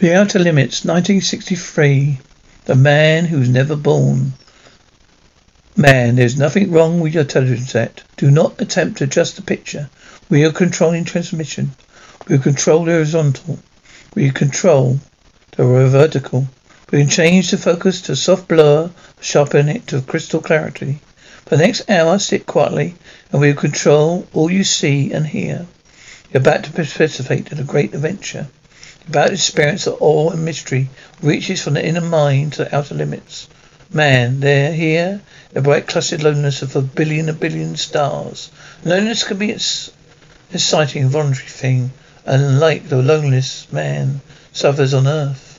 The Outer Limits, 1963. The Man Who's Never Born. Man, there's nothing wrong with your television set. Do not attempt to adjust the picture. We are controlling transmission. We control the horizontal. We control the vertical. We can change the focus to soft blur, sharpen it to crystal clarity. For the next hour, sit quietly, and we will control all you see and hear. You're about to participate in a great adventure. About experience the awe and mystery reaches from the inner mind to the outer limits. Man, they're here, the bright clustered loneliness of a billion a billion and stars. Loneliness can be an exciting, voluntary thing, unlike the loneliness man suffers on earth.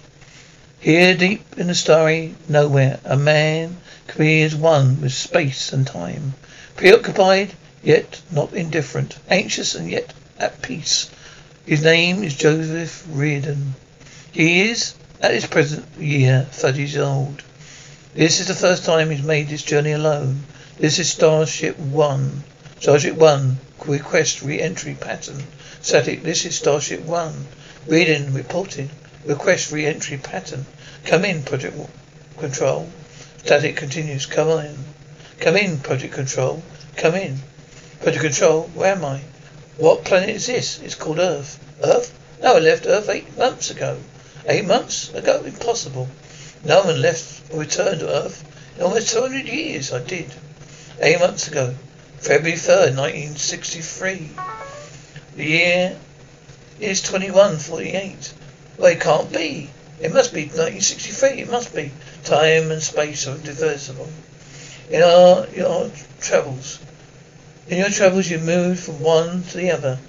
Here, deep in the starry nowhere, a man can be as one with space and time. Preoccupied, yet not indifferent. Anxious and yet at peace. His name is Joseph Reardon. He is, at his present year, thirty years old. This is the first time he's made this journey alone. This is Starship One. Starship One, request re-entry pattern. Static, this is Starship One. Reading, reporting. Request re-entry pattern. Come in, Project Control. Static continues. Come in. Come in, Project Control. Come in. Project Control, where am I? What planet is this? It's called Earth. Earth? No, I left Earth eight months ago. Eight months ago? Impossible. No one left or returned to Earth in almost 200 years. I did. Eight months ago. February 3rd, 1963. The year is 2148. Well, it can't be. It must be 1963. It must be. Time and space are divisible. In our, your travels, in your travels, you moved from one to the other.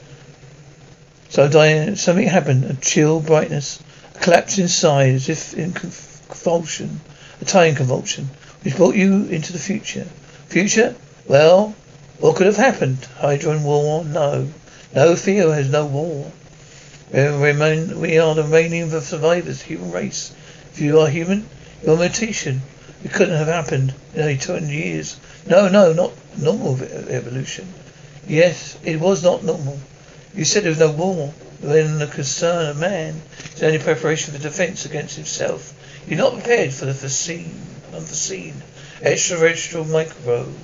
So Diane, something happened. A chill brightness, a collapse inside, as if in convulsion, a time convulsion, which brought you into the future. Future? Well, what could have happened? Hydron war? No. No, fear has no war. We, we are the remaining survivors, human race. If you are human, you're a mutation. It couldn't have happened in only 200 years. No, no, not normal evolution. Yes, it was not normal. You said there was no war. When the concern of man is only preparation for defence against himself. You're not prepared for the foreseen, unforeseen, extraterrestrial microbe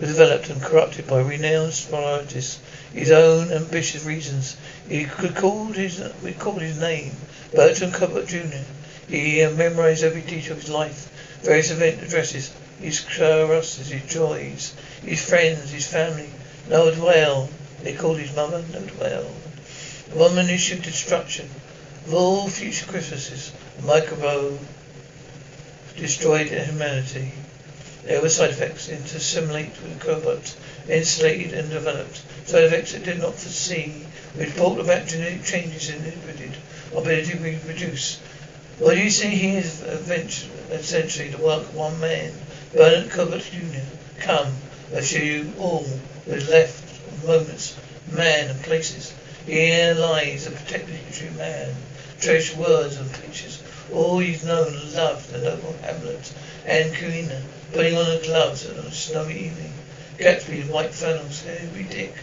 developed and corrupted by renowned scientists. His own ambitious reasons. He could call his we called his name. Bertram Cabot Jr. He memorized every detail of his life, various event addresses, his his joys, his friends, his family. No dwell. They called his mother no dwell. The woman issued destruction of all future Christmases. Microbe destroyed humanity. There were side effects to assimilate with cobalt, insulated and developed. Side effects it did not foresee, which brought about genetic changes in inhibited ability to reproduce. Well, you see here is essentially the work of one man, Bernard Cabot Jr. Come, show you all the left moments, man and places. Here lies a protected of man, treasured words and pictures, all he's known and loved, the noble Hamlet and Karina, putting on her gloves on a snowy evening. Gatsby in white flannels, Henry Dick,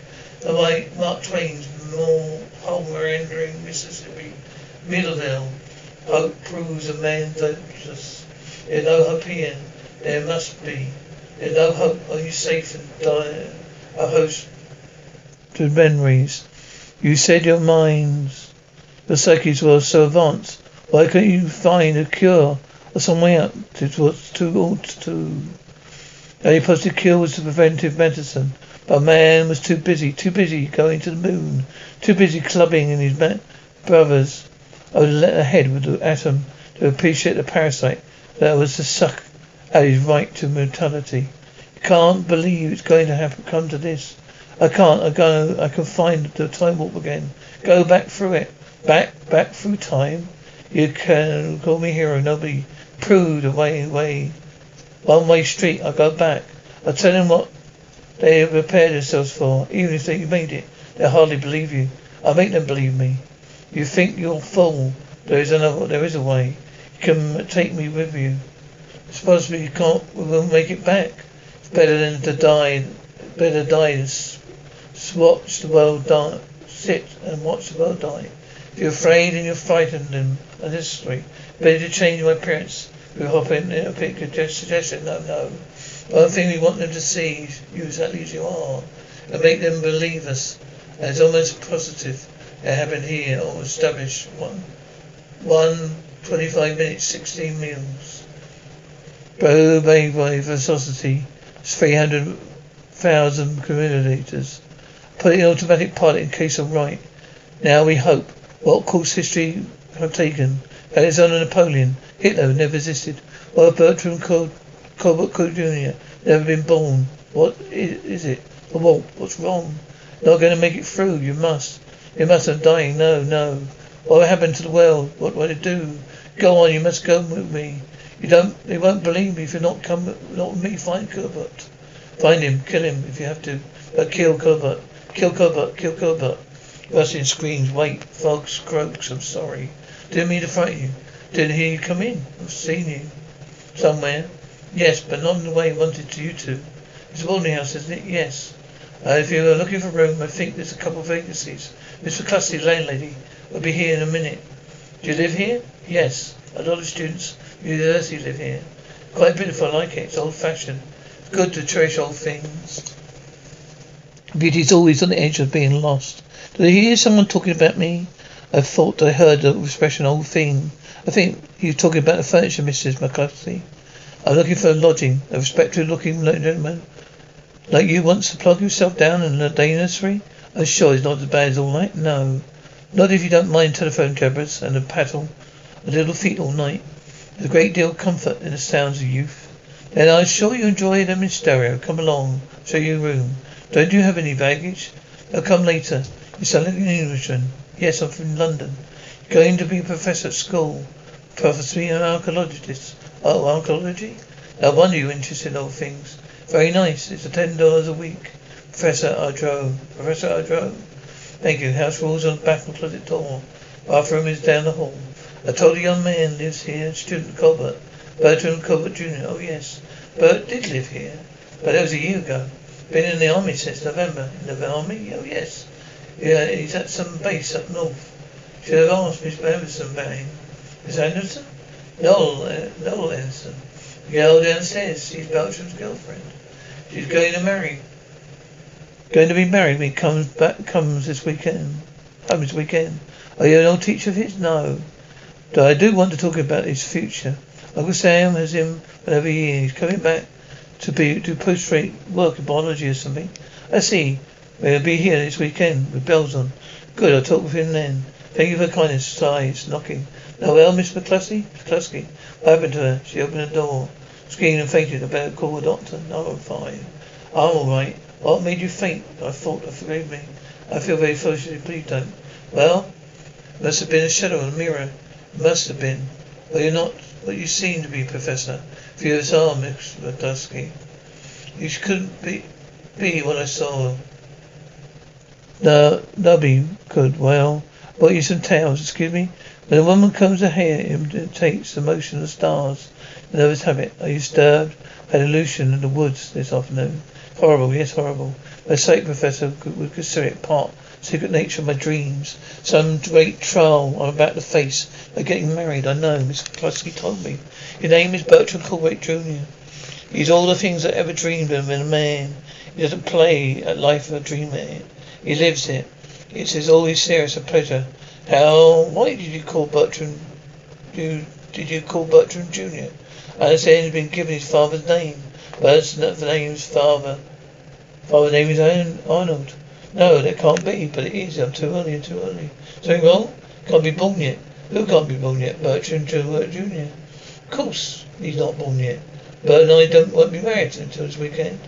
the white Mark Twain's more Homer entering Mississippi, Middledale. Hope proves a man dangerous. There's no hope here. There must be. There's no hope. Are you safe and die? A host to memories. You said your minds, your psyches were so advanced. Why can't you find a cure or some way out? It was too old to. The only positive cure was the preventive medicine. But man was too busy, too busy going to the moon, too busy clubbing in his brothers. I was let ahead with the atom to appreciate the parasite that was to suck his right to mortality. Can't believe it's going to happen, come to this. I can't. I go. I can find the time warp again. Go back through it. Back, back through time. You can call me hero. Nobody proved a way, way, one way street. I go back. I tell them what they have prepared themselves for. Even if they made it, they'll hardly believe you. I make them believe me. You think you're a fool. There is another. There is a way. You can take me with you. Suppose we can't. We won't make it back. It's better than to die. Better die than watch the world die. Sit and watch the world die. If you're afraid and you're frightened and unnecessary, better to change my appearance. We hop in a a suggestion. No, no. One thing we want them to see you exactly as you are and make them believe us. And it's almost positive. It happened here, or established one, one 25 minutes, 16 meals. Bay by Velocity, 300,000 kilometers. Put in automatic pilot in case I'm right. Now we hope. What course history have taken? Alexander Napoleon. Hitler never existed. Well, Bertram Col- Jr. never been born. What is, it? Well, what's wrong? Not going to make it through. You must. You must have dying. No, no. What happened to the world? What will it do? Go on. You must go with me. You don't. They won't believe me if you not come. Not me. Find Cabot. Find him. Kill him if you have to. But kill Cabot. Kill Cabot. Kill Cabot. Russian screams. Wait. Fogs. Croaks. I'm sorry. Didn't mean to frighten you. Didn't hear you come in. I've seen you. Somewhere. Yes, but not in the way I wanted to you to. It's a boarding house, isn't it? Yes. Uh, if you are looking for a room, I think there's a couple of vacancies. Miss McCluskey, landlady, will be here in a minute. Do you live here? Yes. A lot of students university live here. Quite beautiful, I like it. It's old fashioned. It's good to cherish old things. Beauty is always on the edge of being lost. Did I hear someone talking about me? I thought I heard the expression old thing. I think you're talking about the furniture, Mrs. McCluskey. I'm looking for a lodging. A respectable looking gentleman like you wants to plug yourself down in a day nursery. I'm sure it's not as bad as all night. No. Not if you don't mind telephone cameras and a paddle, a little feet all night. There's a great deal of comfort in the sounds of youth. Then I'm sure you enjoy them in stereo. Come along, show you a room. Don't you have any baggage? I'll come later. You sound like an Englishman. Yes, I'm from London. You're Going to be a professor at school. Professor an archaeologist. Oh, archaeology? No wonder you're interested in old things. Very nice. It's a ten dollars a week. Professor Andro. Professor Andro. Thank you. House rules on the back and closet door. Bathroom is down the hall. I told a young man lives here, student Cabot. Bertram Cabot Jr. Oh yes. Bert did live here. But that was a year ago. Been in the army since November. In the army? Oh yes. Yeah, he's at some base up north. Should have asked Miss Anderson about him. Miss Anderson? Noelle, uh, Noelle Anderson. Girl downstairs. She's Bertram's girlfriend. She's going to marry. Going to be married when he comes back, comes this weekend. Comes this weekend. Are you an old teacher of his? No. But I do want to talk about his future. Uncle Sam has him every year. He's coming back to be to post-rate work in biology or something. I see. We'll be here this weekend with bells on. Good, I'll talk with him then. Thank you for kindness. Sigh, it's knocking. Now, well, Miss McCluskey? McCluskey. What happened to her? She opened the door. Screamed and fainted. I better call the doctor. No, I'm fine. I'm all right. What made you faint? I thought, forgive me. I feel very foolish. Please don't. Well, must have been a shadow in the mirror. Must have been. Well, you're not what you seem to be, Professor. Furious arm, Miss McCluskey. You couldn't be be what I saw. No, be could. Well, brought you some tales. Excuse me. When a woman comes him, it takes the motion of the stars. The nervous habit. Are you disturbed? Had a illusion in the woods this afternoon. Horrible, yes, horrible. My psych professor would consider it part secret nature of my dreams. Some great trial I'm about to face by getting married. I know. Miss Cluskey told me. Your name is Bertram Cabot Jr. He's all the things I ever dreamed of in a man. He doesn't play at life or dream it. He lives it. It's his always serious a pleasure how? Why did you call Bertram? You did you call Bertram Junior? I understand he's been given his father's name, but that's not the name's father. Father's name is Arnold. No, that can't be, but it is. I'm too early. Too early. Something wrong? Can't be born yet. Who can't be born yet? Bertram Junior. Of course, he's not born yet. Bert and I don't won't be married until this weekend.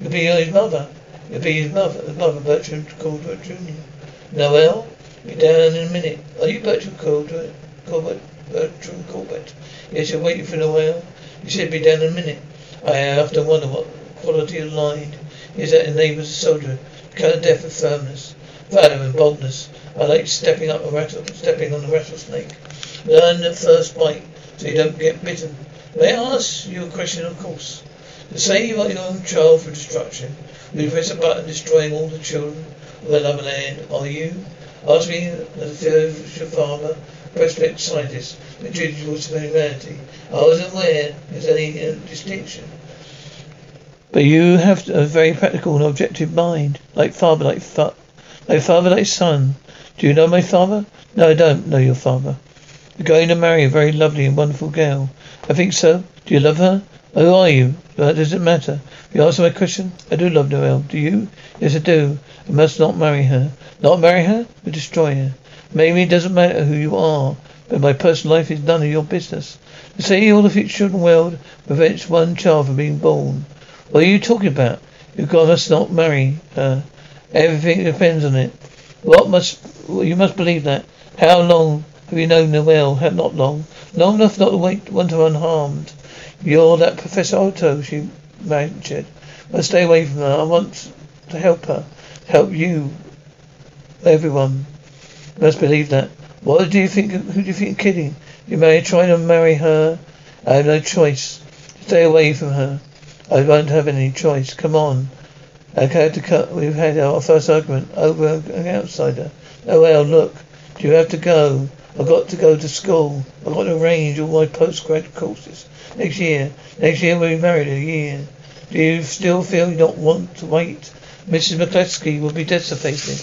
You'll be his mother. You'll be his mother. His mother, Bertram Cabot Junior. Noelle. Be down in a minute. Are you Bertram Cabot? Cabot? Bertram Cabot? Yes, you're waiting for while. You said be down in a minute. I often wonder what quality of line is that enables a soldier to cut a death with firmness, valor and boldness. I like stepping up a rattle, stepping on the rattlesnake. Learn the first bite so you don't get bitten. May I ask you a question, of course? To save your own child from destruction, will you press a button destroying all the children of the land? Are you? Ask me as your father, prospect scientist, introduced you to humanity. I wasn't aware there's any uh, distinction. But you have a very practical and objective mind, like father, like fa- like father, like son. Do you know my father? No, I don't know your father. You're going to marry a very lovely and wonderful girl. I think so. Do you love her? Who are you? That doesn't matter. You answer my question? I do love Noelle. Do you? Yes, I do. I must not marry her. Not marry her? But destroy her. Maybe it doesn't matter who you are, but my personal life is none of your business. To say all the future of the world prevents one child from being born. What are you talking about? You must not marry her. Everything depends on it. What must you must believe that? How long have you known Noelle? Not long. Long enough not to wait to unharmed. You're that Professor Otto she mentioned. But stay away from her. I want to help her. Help you. Everyone. Must believe that. What do you think who do you think you're kidding? You may try to marry her. I have no choice. Stay away from her. I won't have any choice. Come on. Okay, to cut. We've had our first argument over an outsider. Oh well, look. Do you have to go? I've got to go to school. I've got to arrange all my postgrad courses. Next year. Next year we'll be married a year. Do you still feel you don't want to wait? Mrs. McCluskey will be desiccated.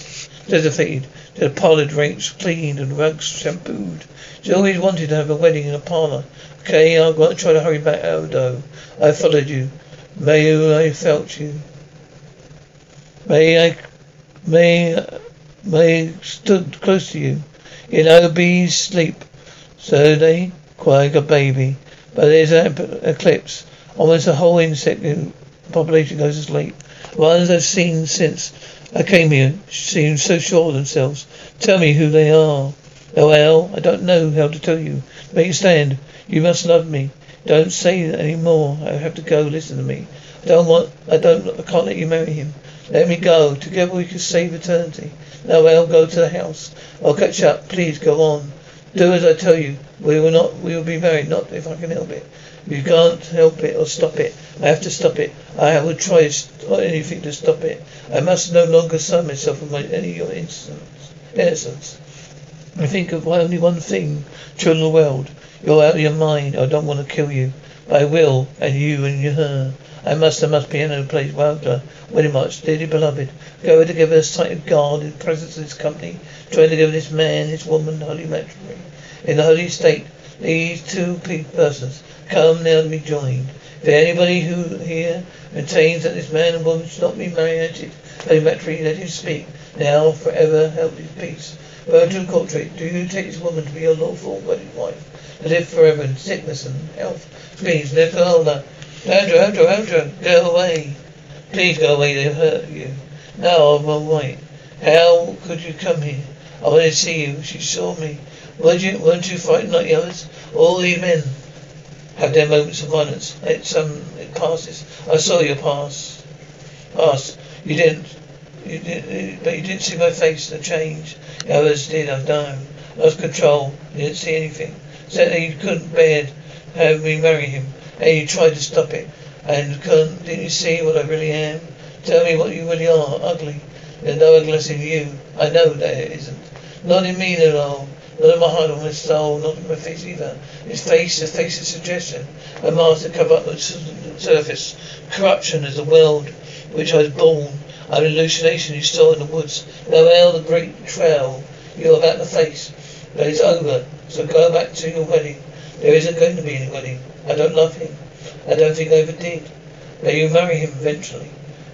Desiccated. The parlour drapes cleaned and rugs shampooed. She always wanted to have a wedding in a parlour. Okay, I've got to try to hurry back out though. I followed you. May I felt you. May I, may, may stood close to you. Know, bees sleep. So they cry like a baby. But there's an eclipse. Almost the whole insect population goes to sleep. Ones I've seen since I came here seem so sure of themselves. Tell me who they are. Oh well, I don't know how to tell you. Make a stand. You must love me. Don't say that any more. I have to go. Listen to me. I don't want. I don't. I can't let you marry him. Let me go. Together we can save eternity. Now I'll go to the house. I'll catch up. Please go on. Do as I tell you. We will not. We will be married. Not if I can help it. You can't help it or stop it. I have to stop it. I will try anything to stop it. I must no longer sign myself of my any your innocence. I think of only one thing, children of the world. You're out of your mind. I don't want to kill you. But I will, and you and her. I must, I must be in a place wilder. Uh, Wedding march, dearly beloved. Go to give us sight of God, in presence of this company. to give this man, this woman, holy matrimony. In the holy state, these two persons come now to be joined. If anybody who here maintains that this man and woman should not be married, holy matrimony, let him speak. Now, forever, help his peace. Virgin Portrait, do you take this woman to be your lawful wedded wife, to live forever in sickness and health? Please, go of Andro, Andro, Andro, go away. Please go away, they've hurt you. No, I'm alright. How could you come here? I wanted to see you. She saw me. Weren't you, weren't you frightened like the others? All the men have their moments of violence. It's, um, it passes. I saw your pass. Pass. You didn't. You didn't, but you didn't see my face, the change. The others did, I know. I lost control. You didn't see anything. Said that you couldn't bear having me marry him. And you tried to stop it. And couldn't, didn't you see what I really am? Tell me what you really are. Ugly. There's no ugliness in you. I know that it isn't. Not in me at all. Not in my heart or my soul, not in my face either. His face, the face of suggestion. A mask to cover up the surface. Corruption is the world which I was born. I'm An hallucination you saw in the woods. Noelle, the great trail You're about to face. But it's over. So go back to your wedding. There isn't going to be any wedding. I don't love him. I don't think I ever did. But you marry him eventually.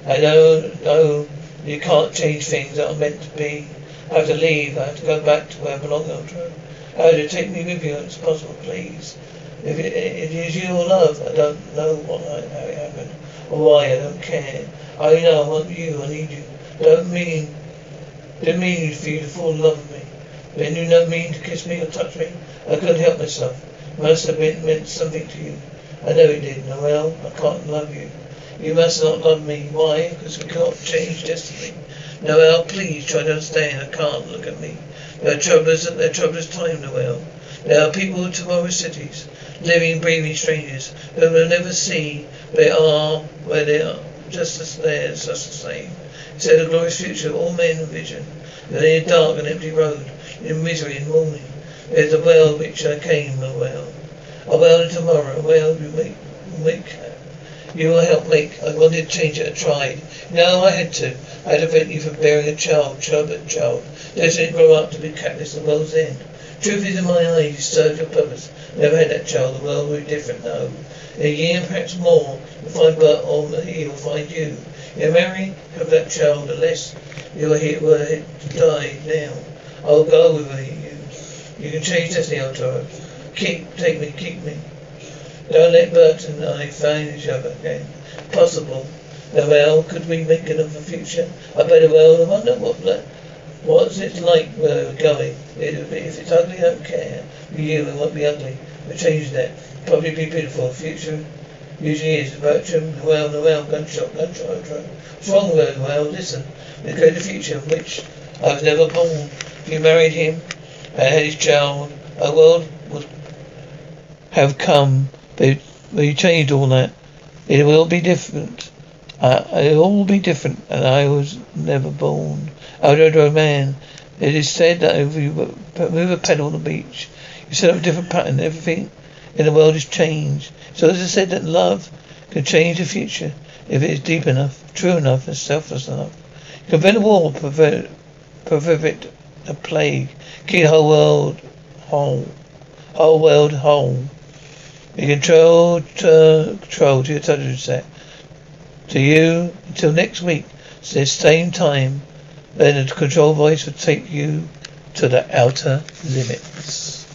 I know, know you can't change things that are meant to be. I have to leave. I have to go back to where I belong, Andro. How do you take me with you? It's possible, please. If it, it is your love, I don't know what how it happened or why. I don't care. I know I want you. I need you. Don't mean, don't mean for you to fall in love with me. Then you don't mean to kiss me or touch me. I couldn't help myself. Must have been, meant something to you. I know it did, Noelle, I can't love you. You must not love me. Why? Because we can't change destiny. Noelle, please try to understand. I can't. Look at me. There are troubles at their troublous time, Noelle. There are people in tomorrow's cities, living, breathing strangers, whom we'll never see, they are where they are just as there, just the same. Said a glorious future, all men envision. They are dark and empty road, in misery and mourning. There's a well which I came, a well. A well tomorrow, a well you make, make you will help make. I wanted to change it. I tried. No, I had to. I had to prevent you from bearing a child, childbirth child. Destined grow up to be of the world's end. Truth is in my eyes, you served your purpose. Never had that child, the world will be different now. In a year, perhaps more, you'll find Bert or he will find you. You marry, have that child, unless you are here were to die now. I'll go with you. You can change destiny, I'll try. Take me, keep me. Don't let Bert and I find each other again. Possible. Now, well, could we make another future? A better world? I wonder what that. What's it like where we're going? It, if it's ugly, I don't care. For you, it won't be ugly. We'll change that. Probably be beautiful. Future usually is. The Bertram, Noelle, Noelle, gunshot, gunshot, gunshot. What's wrong with Noelle? Listen. We create a future which I was never born. You married him had his child, our world would have come. But we changed all that. It will be different. Uh, it'll all be different, and I was never born. Elder man. It is said that if you move a pedal on the beach, you set up a different pattern. Everything in the world is changed. So as I said that love can change the future if it is deep enough, true enough, and selfless enough. You can prevent a war, prevent, prevent a plague, keep the whole world whole, whole world whole. You control, to, control to your television set. To you until next week, the same time. Then the control voice will take you to the outer limits.